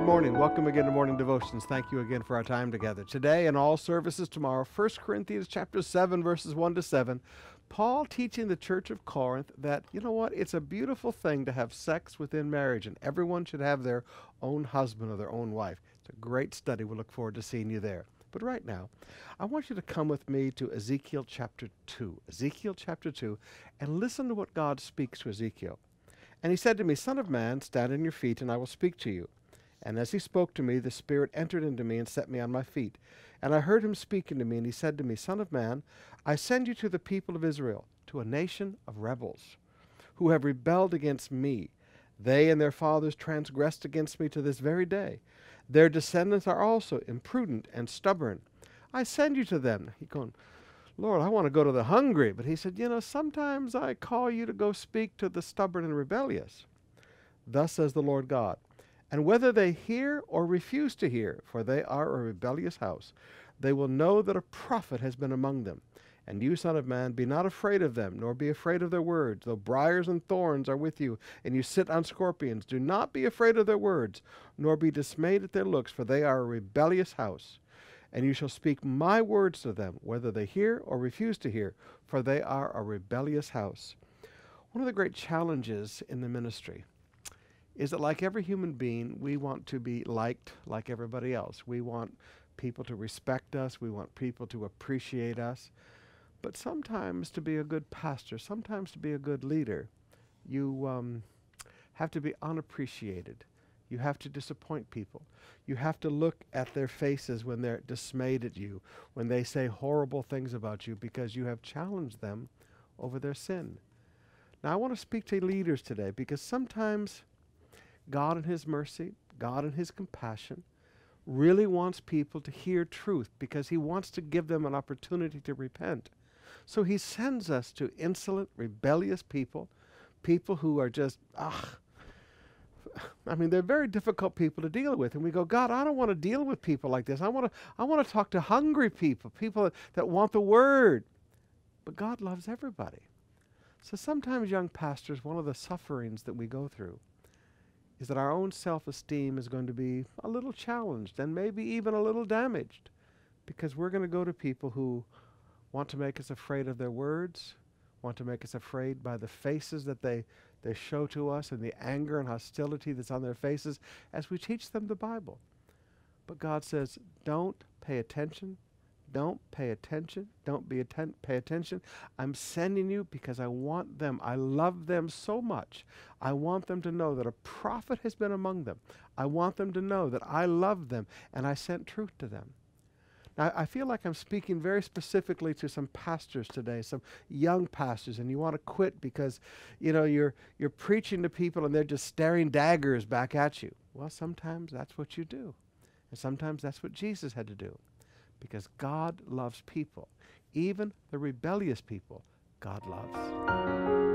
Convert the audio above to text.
good morning. Welcome again to Morning Devotions. Thank you again for our time together. Today and all services tomorrow, 1 Corinthians chapter 7 verses 1 to 7. Paul teaching the church of Corinth that, you know what, it's a beautiful thing to have sex within marriage and everyone should have their own husband or their own wife. It's a great study. We look forward to seeing you there. But right now, I want you to come with me to Ezekiel chapter 2. Ezekiel chapter 2 and listen to what God speaks to Ezekiel. And he said to me, Son of man, stand on your feet, and I will speak to you. And as he spoke to me, the Spirit entered into me and set me on my feet. And I heard him speaking to me, and he said to me, Son of man, I send you to the people of Israel, to a nation of rebels, who have rebelled against me. They and their fathers transgressed against me to this very day. Their descendants are also imprudent and stubborn. I send you to them. He going, Lord, I want to go to the hungry. But he said, You know, sometimes I call you to go speak to the stubborn and rebellious. Thus says the Lord God. And whether they hear or refuse to hear, for they are a rebellious house, they will know that a prophet has been among them. And you, Son of Man, be not afraid of them, nor be afraid of their words, though briars and thorns are with you, and you sit on scorpions. Do not be afraid of their words, nor be dismayed at their looks, for they are a rebellious house. And you shall speak my words to them, whether they hear or refuse to hear, for they are a rebellious house. One of the great challenges in the ministry is that, like every human being, we want to be liked like everybody else. We want people to respect us, we want people to appreciate us. But sometimes, to be a good pastor, sometimes to be a good leader, you um, have to be unappreciated. You have to disappoint people. You have to look at their faces when they're dismayed at you, when they say horrible things about you, because you have challenged them over their sin. Now, I want to speak to leaders today because sometimes God, in His mercy, God, in His compassion, really wants people to hear truth because He wants to give them an opportunity to repent. So He sends us to insolent, rebellious people, people who are just, ah, I mean, they're very difficult people to deal with. And we go, God, I don't want to deal with people like this. I want to, I want to talk to hungry people, people that want the word. But God loves everybody. So sometimes, young pastors, one of the sufferings that we go through is that our own self esteem is going to be a little challenged and maybe even a little damaged because we're going to go to people who want to make us afraid of their words, want to make us afraid by the faces that they they show to us and the anger and hostility that's on their faces as we teach them the Bible. But God says, don't pay attention. Don't pay attention. Don't be atten- pay attention. I'm sending you because I want them. I love them so much. I want them to know that a prophet has been among them. I want them to know that I love them and I sent truth to them. Now, I feel like I'm speaking very specifically to some pastors today, some young pastors, and you want to quit because, you know, you're you're preaching to people and they're just staring daggers back at you. Well, sometimes that's what you do. And sometimes that's what Jesus had to do. Because God loves people. Even the rebellious people, God loves.